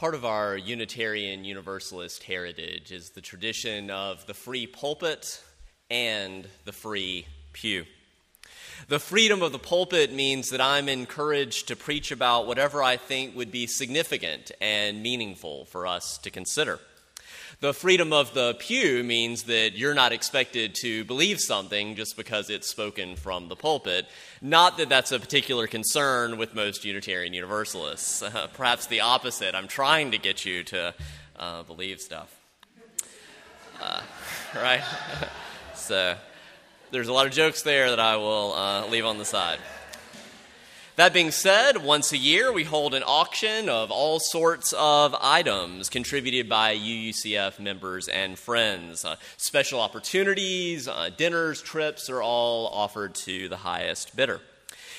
Part of our Unitarian Universalist heritage is the tradition of the free pulpit and the free pew. The freedom of the pulpit means that I'm encouraged to preach about whatever I think would be significant and meaningful for us to consider. The freedom of the pew means that you're not expected to believe something just because it's spoken from the pulpit. Not that that's a particular concern with most Unitarian Universalists. Uh, perhaps the opposite. I'm trying to get you to uh, believe stuff. Uh, right? so there's a lot of jokes there that I will uh, leave on the side. That being said, once a year we hold an auction of all sorts of items contributed by UUCF members and friends. Uh, special opportunities, uh, dinners, trips are all offered to the highest bidder.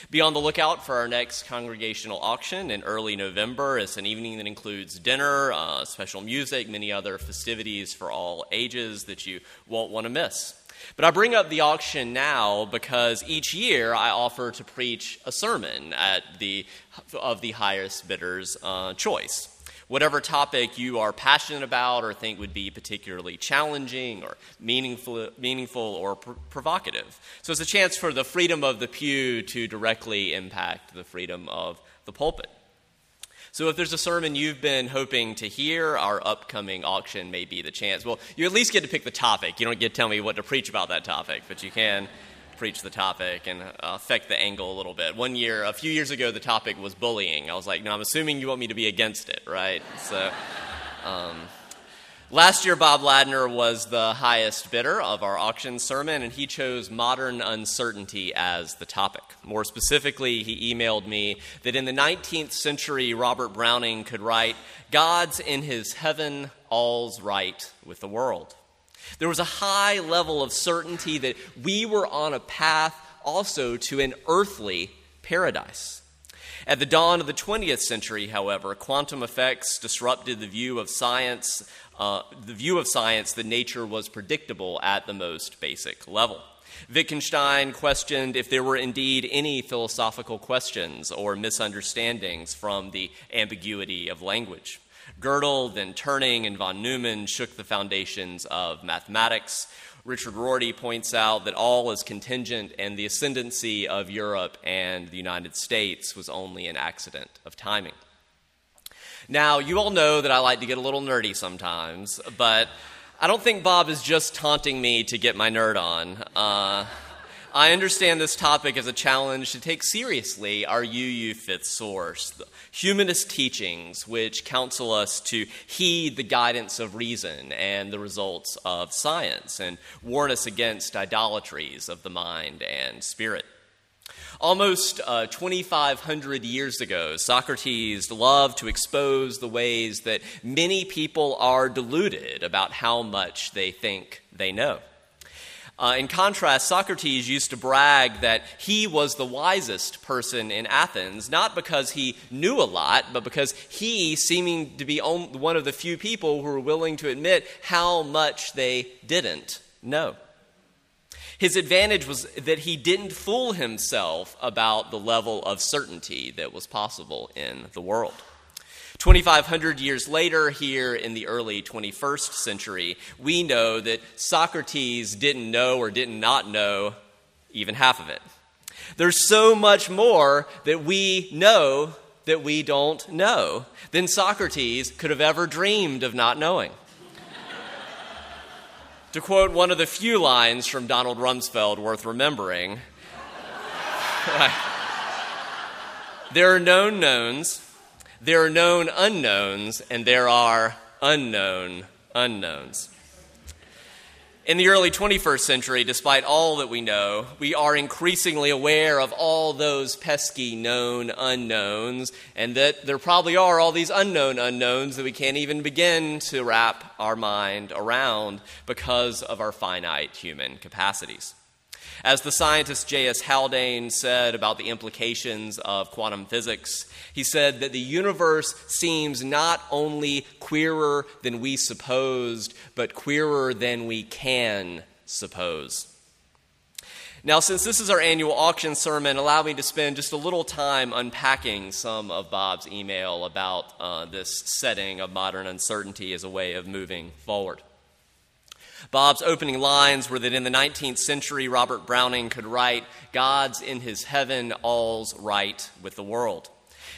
Be on the lookout for our next congregational auction in early November. It's an evening that includes dinner, uh, special music, many other festivities for all ages that you won't want to miss. But I bring up the auction now because each year I offer to preach a sermon at the, of the highest bidder's uh, choice. Whatever topic you are passionate about or think would be particularly challenging or meaningful, meaningful or pr- provocative. So it's a chance for the freedom of the pew to directly impact the freedom of the pulpit. So if there's a sermon you've been hoping to hear, our upcoming auction may be the chance. Well, you at least get to pick the topic. You don't get to tell me what to preach about that topic, but you can preach the topic and uh, affect the angle a little bit. One year, a few years ago, the topic was bullying. I was like, no, I'm assuming you want me to be against it, right? So. Um, Last year, Bob Ladner was the highest bidder of our auction sermon, and he chose modern uncertainty as the topic. More specifically, he emailed me that in the 19th century, Robert Browning could write, God's in his heaven, all's right with the world. There was a high level of certainty that we were on a path also to an earthly paradise. At the dawn of the 20th century, however, quantum effects disrupted the view of science uh, the view of science that nature was predictable at the most basic level. Wittgenstein questioned if there were indeed any philosophical questions or misunderstandings from the ambiguity of language. Gödel, then Turing, and von Neumann shook the foundations of mathematics. Richard Rorty points out that all is contingent, and the ascendancy of Europe and the United States was only an accident of timing. Now, you all know that I like to get a little nerdy sometimes, but I don't think Bob is just taunting me to get my nerd on. Uh, I understand this topic as a challenge to take seriously our UU fifth source, humanist teachings, which counsel us to heed the guidance of reason and the results of science, and warn us against idolatries of the mind and spirit. Almost uh, 2,500 years ago, Socrates loved to expose the ways that many people are deluded about how much they think they know. Uh, in contrast, Socrates used to brag that he was the wisest person in Athens, not because he knew a lot, but because he, seeming to be one of the few people who were willing to admit how much they didn't know. His advantage was that he didn't fool himself about the level of certainty that was possible in the world. 2,500 years later, here in the early 21st century, we know that Socrates didn't know or did not know even half of it. There's so much more that we know that we don't know than Socrates could have ever dreamed of not knowing. To quote one of the few lines from Donald Rumsfeld worth remembering, there are known knowns, there are known unknowns, and there are unknown unknowns. In the early 21st century, despite all that we know, we are increasingly aware of all those pesky known unknowns, and that there probably are all these unknown unknowns that we can't even begin to wrap our mind around because of our finite human capacities. As the scientist J.S. Haldane said about the implications of quantum physics, he said that the universe seems not only queerer than we supposed, but queerer than we can suppose. Now, since this is our annual auction sermon, allow me to spend just a little time unpacking some of Bob's email about uh, this setting of modern uncertainty as a way of moving forward. Bob's opening lines were that in the 19th century, Robert Browning could write, God's in his heaven, all's right with the world.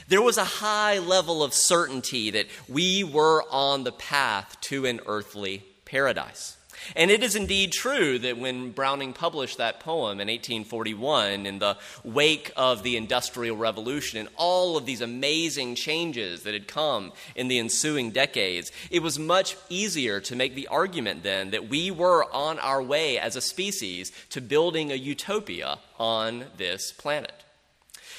There was a high level of certainty that we were on the path to an earthly paradise. And it is indeed true that when Browning published that poem in 1841, in the wake of the Industrial Revolution and all of these amazing changes that had come in the ensuing decades, it was much easier to make the argument then that we were on our way as a species to building a utopia on this planet.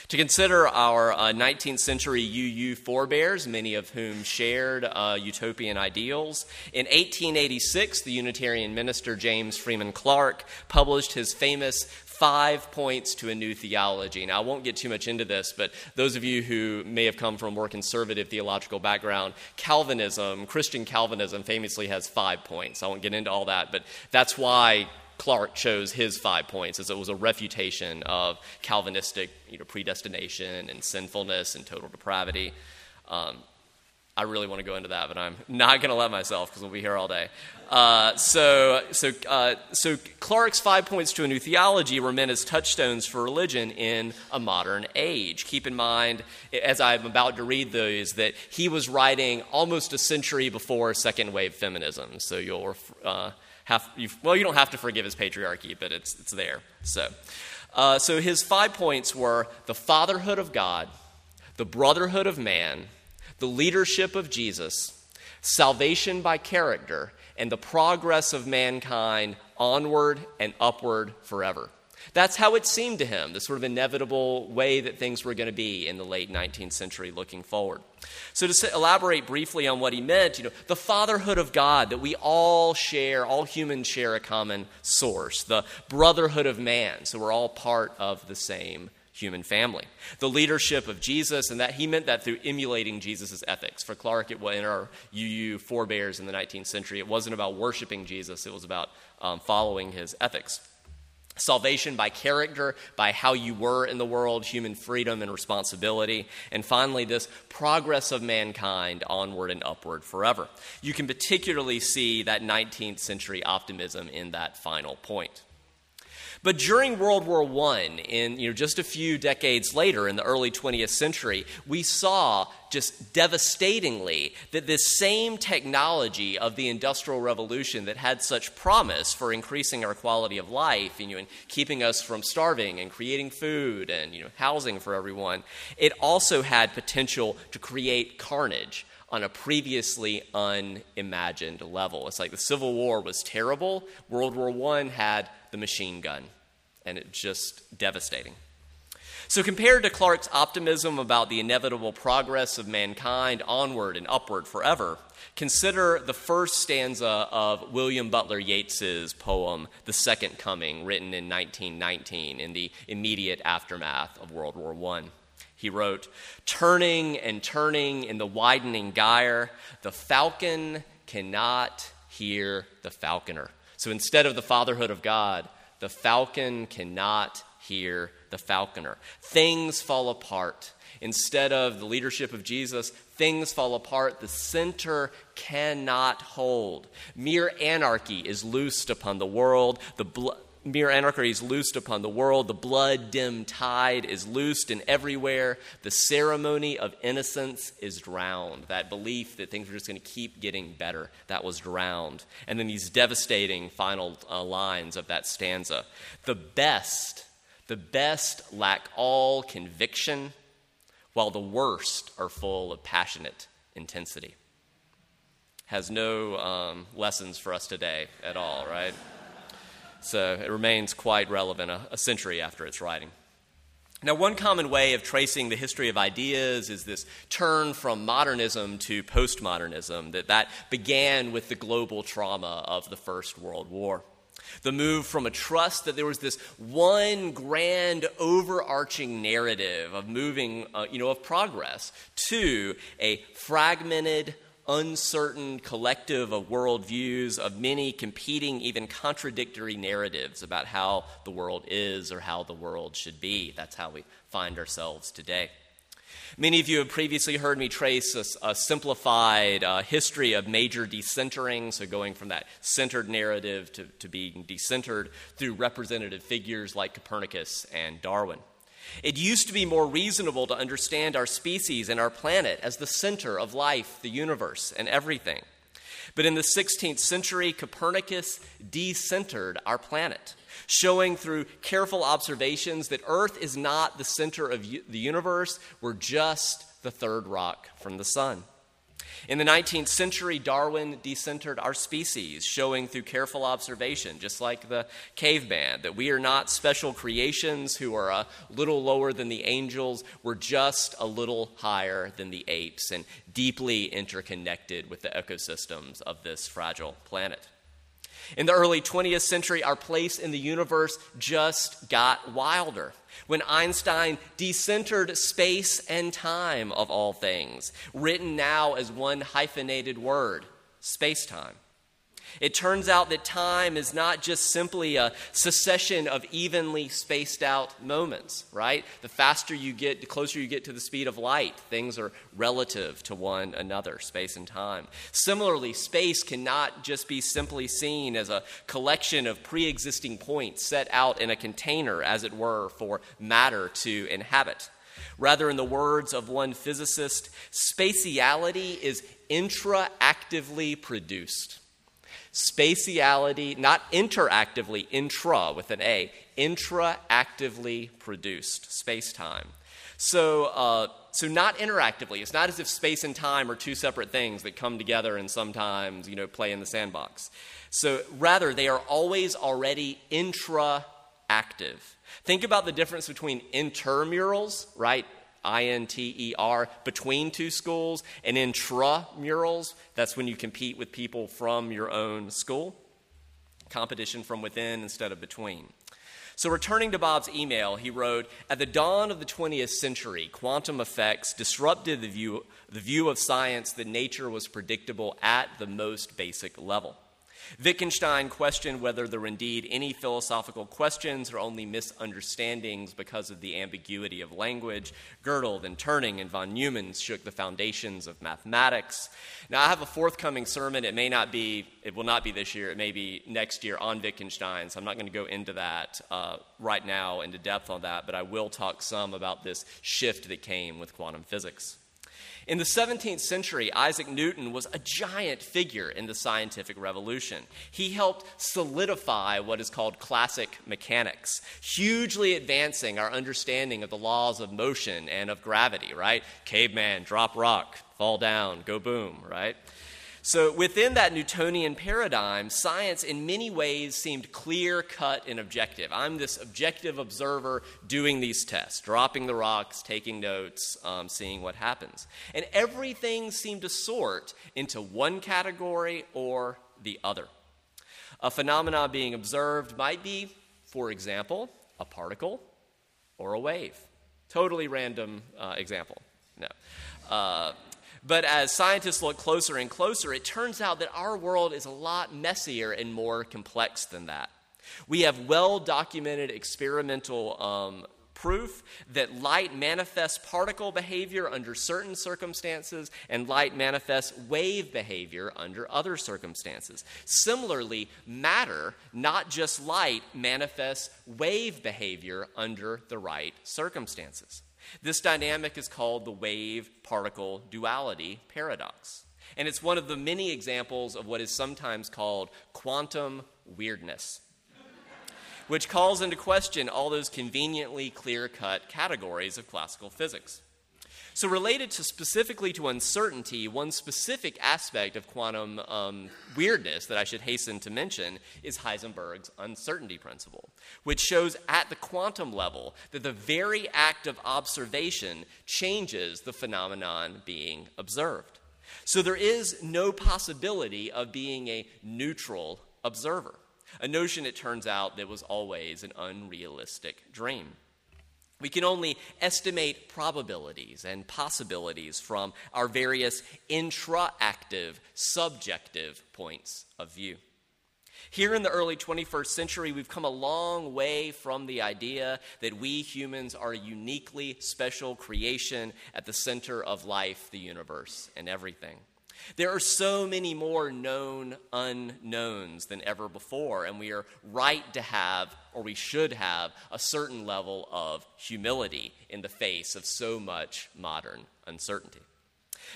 To consider our uh, 19th century UU forebears, many of whom shared uh, utopian ideals. In 1886, the Unitarian minister James Freeman Clarke published his famous Five Points to a New Theology. Now, I won't get too much into this, but those of you who may have come from a more conservative theological background, Calvinism, Christian Calvinism, famously has five points. I won't get into all that, but that's why Clarke chose his five points as it was a refutation of Calvinistic you know, predestination and sinfulness and total depravity. Um, I really want to go into that, but I'm not going to let myself because we'll be here all day. Uh, so, so, uh, so Clarke's five points to a new theology were meant as touchstones for religion in a modern age. Keep in mind, as I'm about to read those, that he was writing almost a century before second wave feminism. So you'll uh, have, well, you don't have to forgive his patriarchy, but it's, it's there. So, uh, so his five points were the fatherhood of God, the brotherhood of man, the leadership of Jesus, salvation by character, and the progress of mankind onward and upward forever. That's how it seemed to him, the sort of inevitable way that things were going to be in the late 19th century looking forward. So, to elaborate briefly on what he meant, you know, the fatherhood of God that we all share, all humans share a common source, the brotherhood of man, so we're all part of the same human family. The leadership of Jesus, and that he meant that through emulating Jesus' ethics. For Clarke, it was in our UU forebears in the 19th century, it wasn't about worshiping Jesus, it was about um, following his ethics. Salvation by character, by how you were in the world, human freedom and responsibility. And finally, this progress of mankind onward and upward forever. You can particularly see that 19th century optimism in that final point. But during World War I, in you know, just a few decades later, in the early 20th century, we saw just devastatingly that this same technology of the Industrial Revolution that had such promise for increasing our quality of life you know, and keeping us from starving and creating food and you know, housing for everyone, it also had potential to create carnage on a previously unimagined level. It's like the Civil War was terrible, World War I had the machine gun, and it's just devastating. So, compared to Clarke's optimism about the inevitable progress of mankind onward and upward forever, consider the first stanza of William Butler Yeats's poem, The Second Coming, written in 1919 in the immediate aftermath of World War I. He wrote, Turning and turning in the widening gyre, the falcon cannot hear the falconer. So instead of the fatherhood of God, the falcon cannot hear the falconer. Things fall apart. Instead of the leadership of Jesus, things fall apart. The center cannot hold. Mere anarchy is loosed upon the world. The blood mere anarchy is loosed upon the world. The blood dimmed tide is loosed and everywhere. The ceremony of innocence is drowned. That belief that things are just going to keep getting better, that was drowned. And then these devastating final uh, lines of that stanza. The best, the best lack all conviction, while the worst are full of passionate intensity. Has no um, lessons for us today at all, right? So it remains quite relevant a, a century after its writing. Now, one common way of tracing the history of ideas is this turn from modernism to postmodernism, that that began with the global trauma of the First World War. The move from a trust that there was this one grand overarching narrative of moving, uh, you know, of progress to a fragmented, uncertain collective of worldviews, of many competing, even contradictory narratives about how the world is or how the world should be. That's how we find ourselves today. Many of you have previously heard me trace a, a simplified uh, history of major decentering, so going from that centered narrative to, to being decentered through representative figures like Copernicus and Darwin. It used to be more reasonable to understand our species and our planet as the center of life, the universe, and everything. But in the 16th century, Copernicus decentered our planet, showing through careful observations that Earth is not the center of the universe, we're just the third rock from the sun. In the 19th century, Darwin decentered our species, showing through careful observation, just like the caveman, that we are not special creations who are a little lower than the angels. We're just a little higher than the apes and deeply interconnected with the ecosystems of this fragile planet. In the early 20th century, our place in the universe just got wilder when Einstein decentered space and time of all things, written now as one hyphenated word space time. It turns out that time is not just simply a succession of evenly spaced out moments, right? The faster you get, the closer you get to the speed of light, things are relative to one another, space and time. Similarly, space cannot just be simply seen as a collection of pre existing points set out in a container, as it were, for matter to inhabit. Rather, in the words of one physicist, spatiality is intraactively produced. Spatiality, not interactively, intra with an A, intraactively produced space time. So, uh, so not interactively. It's not as if space and time are two separate things that come together and sometimes, you know, play in the sandbox. So rather, they are always already intra-active. Think about the difference between intermurals, right? I N T E R, between two schools, and intramurals, that's when you compete with people from your own school. Competition from within instead of between. So, returning to Bob's email, he wrote At the dawn of the 20th century, quantum effects disrupted the view, the view of science that nature was predictable at the most basic level. Wittgenstein questioned whether there were indeed any philosophical questions or only misunderstandings because of the ambiguity of language. Gödel and Turing and von Neumann shook the foundations of mathematics. Now, I have a forthcoming sermon. It may not be, it will not be this year, it may be next year on Wittgenstein, so I'm not going to go into that uh, right now into depth on that, but I will talk some about this shift that came with quantum physics. In the 17th century, Isaac Newton was a giant figure in the scientific revolution. He helped solidify what is called classic mechanics, hugely advancing our understanding of the laws of motion and of gravity, right? Caveman, drop rock, fall down, go boom, right? So, within that Newtonian paradigm, science in many ways seemed clear cut and objective. I'm this objective observer doing these tests, dropping the rocks, taking notes, um, seeing what happens. And everything seemed to sort into one category or the other. A phenomenon being observed might be, for example, a particle or a wave. Totally random uh, example. No. Uh, but as scientists look closer and closer, it turns out that our world is a lot messier and more complex than that. We have well documented experimental um, proof that light manifests particle behavior under certain circumstances and light manifests wave behavior under other circumstances. Similarly, matter, not just light, manifests wave behavior under the right circumstances. This dynamic is called the wave particle duality paradox. And it's one of the many examples of what is sometimes called quantum weirdness, which calls into question all those conveniently clear cut categories of classical physics. So, related to specifically to uncertainty, one specific aspect of quantum um, weirdness that I should hasten to mention is Heisenberg's uncertainty principle, which shows at the quantum level that the very act of observation changes the phenomenon being observed. So, there is no possibility of being a neutral observer, a notion, it turns out, that was always an unrealistic dream. We can only estimate probabilities and possibilities from our various intraactive, subjective points of view. Here in the early 21st century, we've come a long way from the idea that we humans are a uniquely special creation at the center of life, the universe, and everything. There are so many more known unknowns than ever before, and we are right to have, or we should have, a certain level of humility in the face of so much modern uncertainty.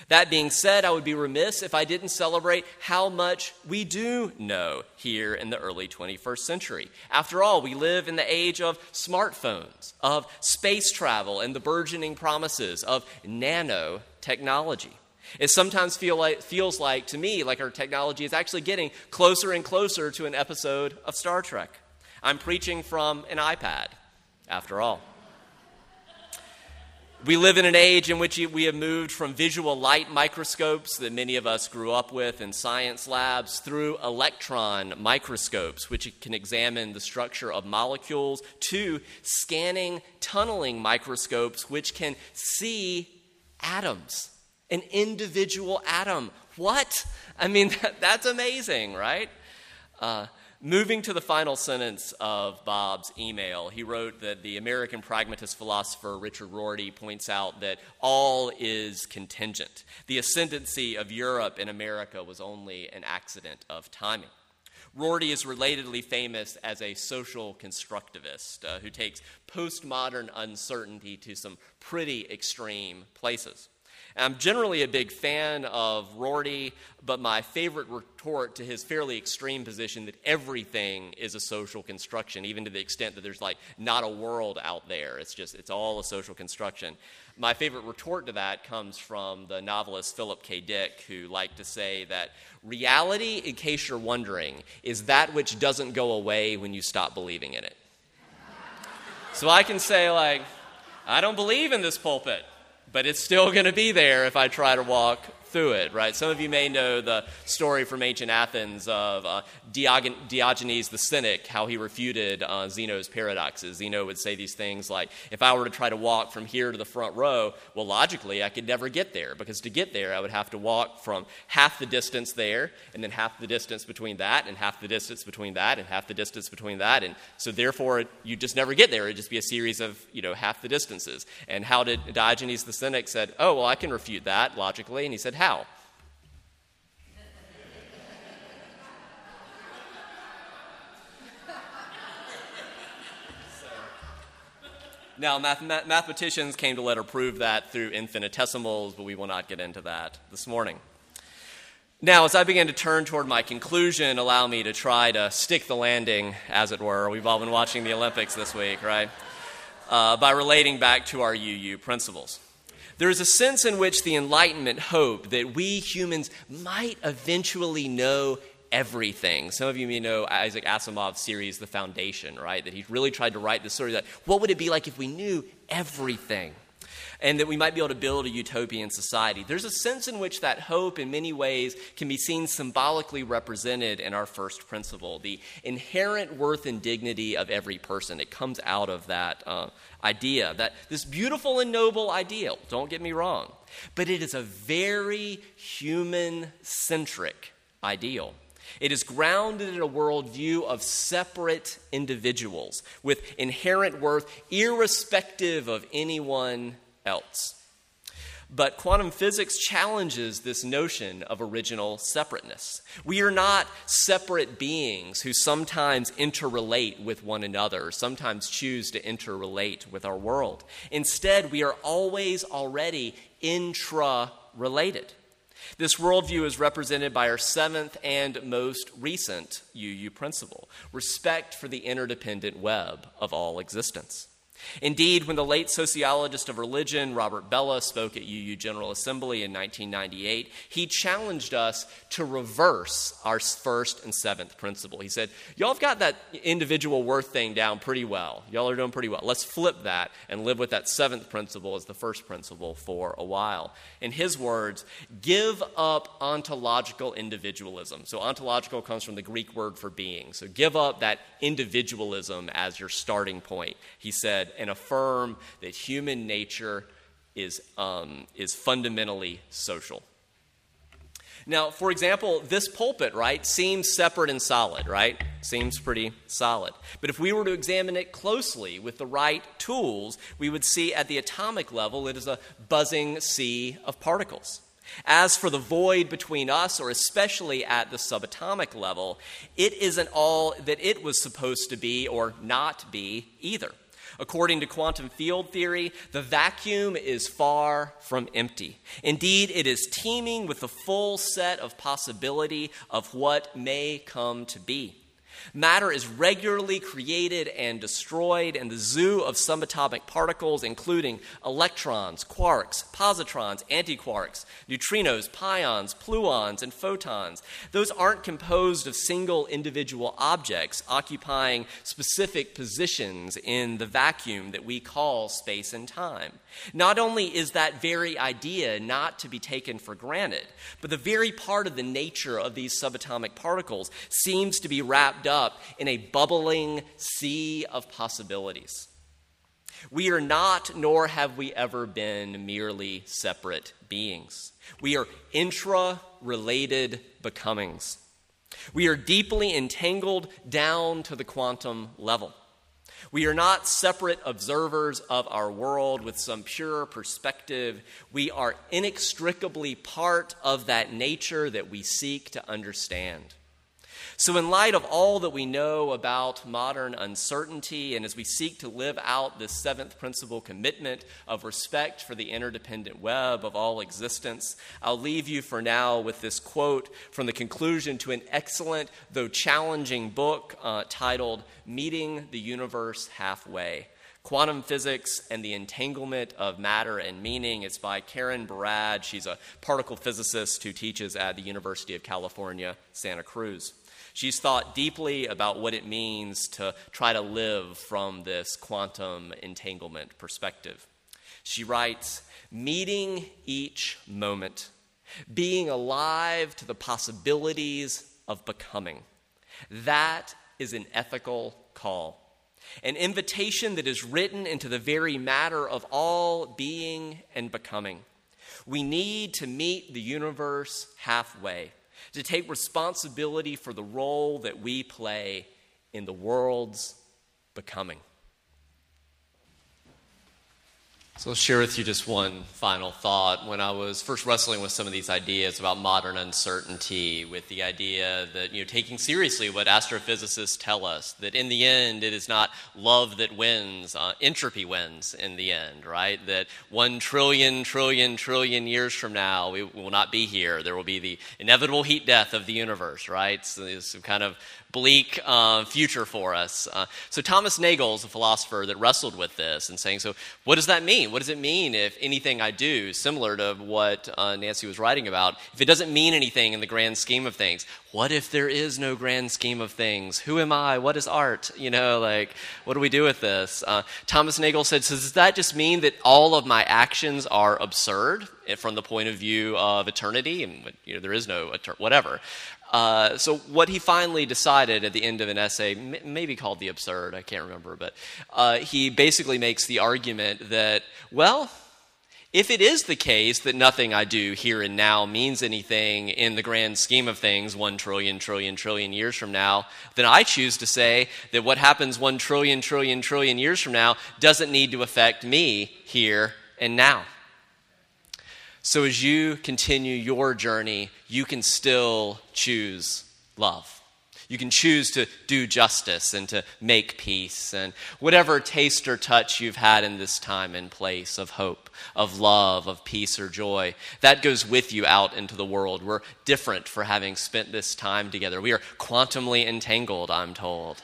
That being said, I would be remiss if I didn't celebrate how much we do know here in the early 21st century. After all, we live in the age of smartphones, of space travel, and the burgeoning promises of nanotechnology. It sometimes feel like, feels like, to me, like our technology is actually getting closer and closer to an episode of Star Trek. I'm preaching from an iPad, after all. We live in an age in which we have moved from visual light microscopes that many of us grew up with in science labs through electron microscopes, which can examine the structure of molecules, to scanning tunneling microscopes, which can see atoms an individual atom. What? I mean, that, that's amazing, right? Uh, moving to the final sentence of Bob's email, he wrote that the American pragmatist philosopher Richard Rorty points out that all is contingent. The ascendancy of Europe in America was only an accident of timing. Rorty is relatedly famous as a social constructivist uh, who takes postmodern uncertainty to some pretty extreme places. I'm generally a big fan of Rorty, but my favorite retort to his fairly extreme position that everything is a social construction, even to the extent that there's like not a world out there. It's just, it's all a social construction. My favorite retort to that comes from the novelist Philip K. Dick, who liked to say that reality, in case you're wondering, is that which doesn't go away when you stop believing in it. So I can say, like, I don't believe in this pulpit but it's still going to be there if I try to walk through it, right? Some of you may know the story from ancient Athens of uh, Diogenes the Cynic, how he refuted uh, Zeno's paradoxes. Zeno would say these things like, if I were to try to walk from here to the front row, well, logically, I could never get there, because to get there, I would have to walk from half the distance there, and then half the distance between that, and half the distance between that, and half the distance between that. And so, therefore, you just never get there. It'd just be a series of, you know, half the distances. And how did Diogenes the Cynic said, oh, well, I can refute that logically. And he said, how? Now, math- mathematicians came to later prove that through infinitesimals, but we will not get into that this morning. Now, as I begin to turn toward my conclusion, allow me to try to stick the landing, as it were. We've all been watching the Olympics this week, right? Uh, by relating back to our UU principles. There is a sense in which the Enlightenment hoped that we humans might eventually know everything. Some of you may know Isaac Asimov's series, The Foundation, right? That he really tried to write the story that what would it be like if we knew everything? And that we might be able to build a utopian society. There's a sense in which that hope, in many ways, can be seen symbolically represented in our first principle the inherent worth and dignity of every person. It comes out of that uh, idea, that this beautiful and noble ideal, don't get me wrong, but it is a very human centric ideal. It is grounded in a worldview of separate individuals with inherent worth, irrespective of anyone else. But quantum physics challenges this notion of original separateness. We are not separate beings who sometimes interrelate with one another, sometimes choose to interrelate with our world. Instead, we are always already intra related. This worldview is represented by our seventh and most recent UU principle respect for the interdependent web of all existence. Indeed, when the late sociologist of religion, Robert Bellah, spoke at UU General Assembly in 1998, he challenged us to reverse our first and seventh principle. He said, Y'all have got that individual worth thing down pretty well. Y'all are doing pretty well. Let's flip that and live with that seventh principle as the first principle for a while. In his words, give up ontological individualism. So, ontological comes from the Greek word for being. So, give up that individualism as your starting point. He said, and affirm that human nature is, um, is fundamentally social. Now, for example, this pulpit, right, seems separate and solid, right? Seems pretty solid. But if we were to examine it closely with the right tools, we would see at the atomic level it is a buzzing sea of particles. As for the void between us, or especially at the subatomic level, it isn't all that it was supposed to be or not be either. According to quantum field theory, the vacuum is far from empty. Indeed, it is teeming with the full set of possibility of what may come to be. Matter is regularly created and destroyed in the zoo of subatomic particles, including electrons, quarks, positrons, antiquarks, neutrinos, pions, gluons, and photons. Those aren't composed of single individual objects occupying specific positions in the vacuum that we call space and time. Not only is that very idea not to be taken for granted, but the very part of the nature of these subatomic particles seems to be wrapped up in a bubbling sea of possibilities. We are not, nor have we ever been, merely separate beings. We are intra related becomings. We are deeply entangled down to the quantum level. We are not separate observers of our world with some pure perspective. We are inextricably part of that nature that we seek to understand. So, in light of all that we know about modern uncertainty, and as we seek to live out this seventh principle commitment of respect for the interdependent web of all existence, I'll leave you for now with this quote from the conclusion to an excellent, though challenging book uh, titled Meeting the Universe Halfway. Quantum Physics and the Entanglement of Matter and Meaning. It's by Karen Barad. She's a particle physicist who teaches at the University of California, Santa Cruz. She's thought deeply about what it means to try to live from this quantum entanglement perspective. She writes Meeting each moment, being alive to the possibilities of becoming. That is an ethical call. An invitation that is written into the very matter of all being and becoming. We need to meet the universe halfway to take responsibility for the role that we play in the world's becoming. So I'll share with you just one final thought. When I was first wrestling with some of these ideas about modern uncertainty, with the idea that, you know, taking seriously what astrophysicists tell us, that in the end it is not love that wins, uh, entropy wins in the end, right? That one trillion, trillion, trillion years from now, we will not be here. There will be the inevitable heat death of the universe, right? So this kind of bleak uh, future for us. Uh, so Thomas Nagel is a philosopher that wrestled with this and saying, so what does that mean? What does it mean if anything I do, similar to what uh, Nancy was writing about, if it doesn't mean anything in the grand scheme of things? What if there is no grand scheme of things? Who am I? What is art? You know, like, what do we do with this? Uh, Thomas Nagel said, so does that just mean that all of my actions are absurd from the point of view of eternity? And, you know, there is no, whatever. Uh, so what he finally decided at the end of an essay, m- maybe called the absurd, I can't remember, but uh, he basically makes the argument that, well, if it is the case that nothing I do here and now means anything in the grand scheme of things one trillion, trillion, trillion years from now, then I choose to say that what happens one trillion, trillion, trillion years from now doesn't need to affect me here and now. So as you continue your journey, you can still choose love. You can choose to do justice and to make peace and whatever taste or touch you've had in this time and place of hope, of love, of peace or joy, that goes with you out into the world. We're different for having spent this time together. We are quantumly entangled, I'm told.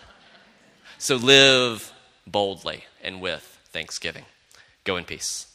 So live boldly and with thanksgiving. Go in peace.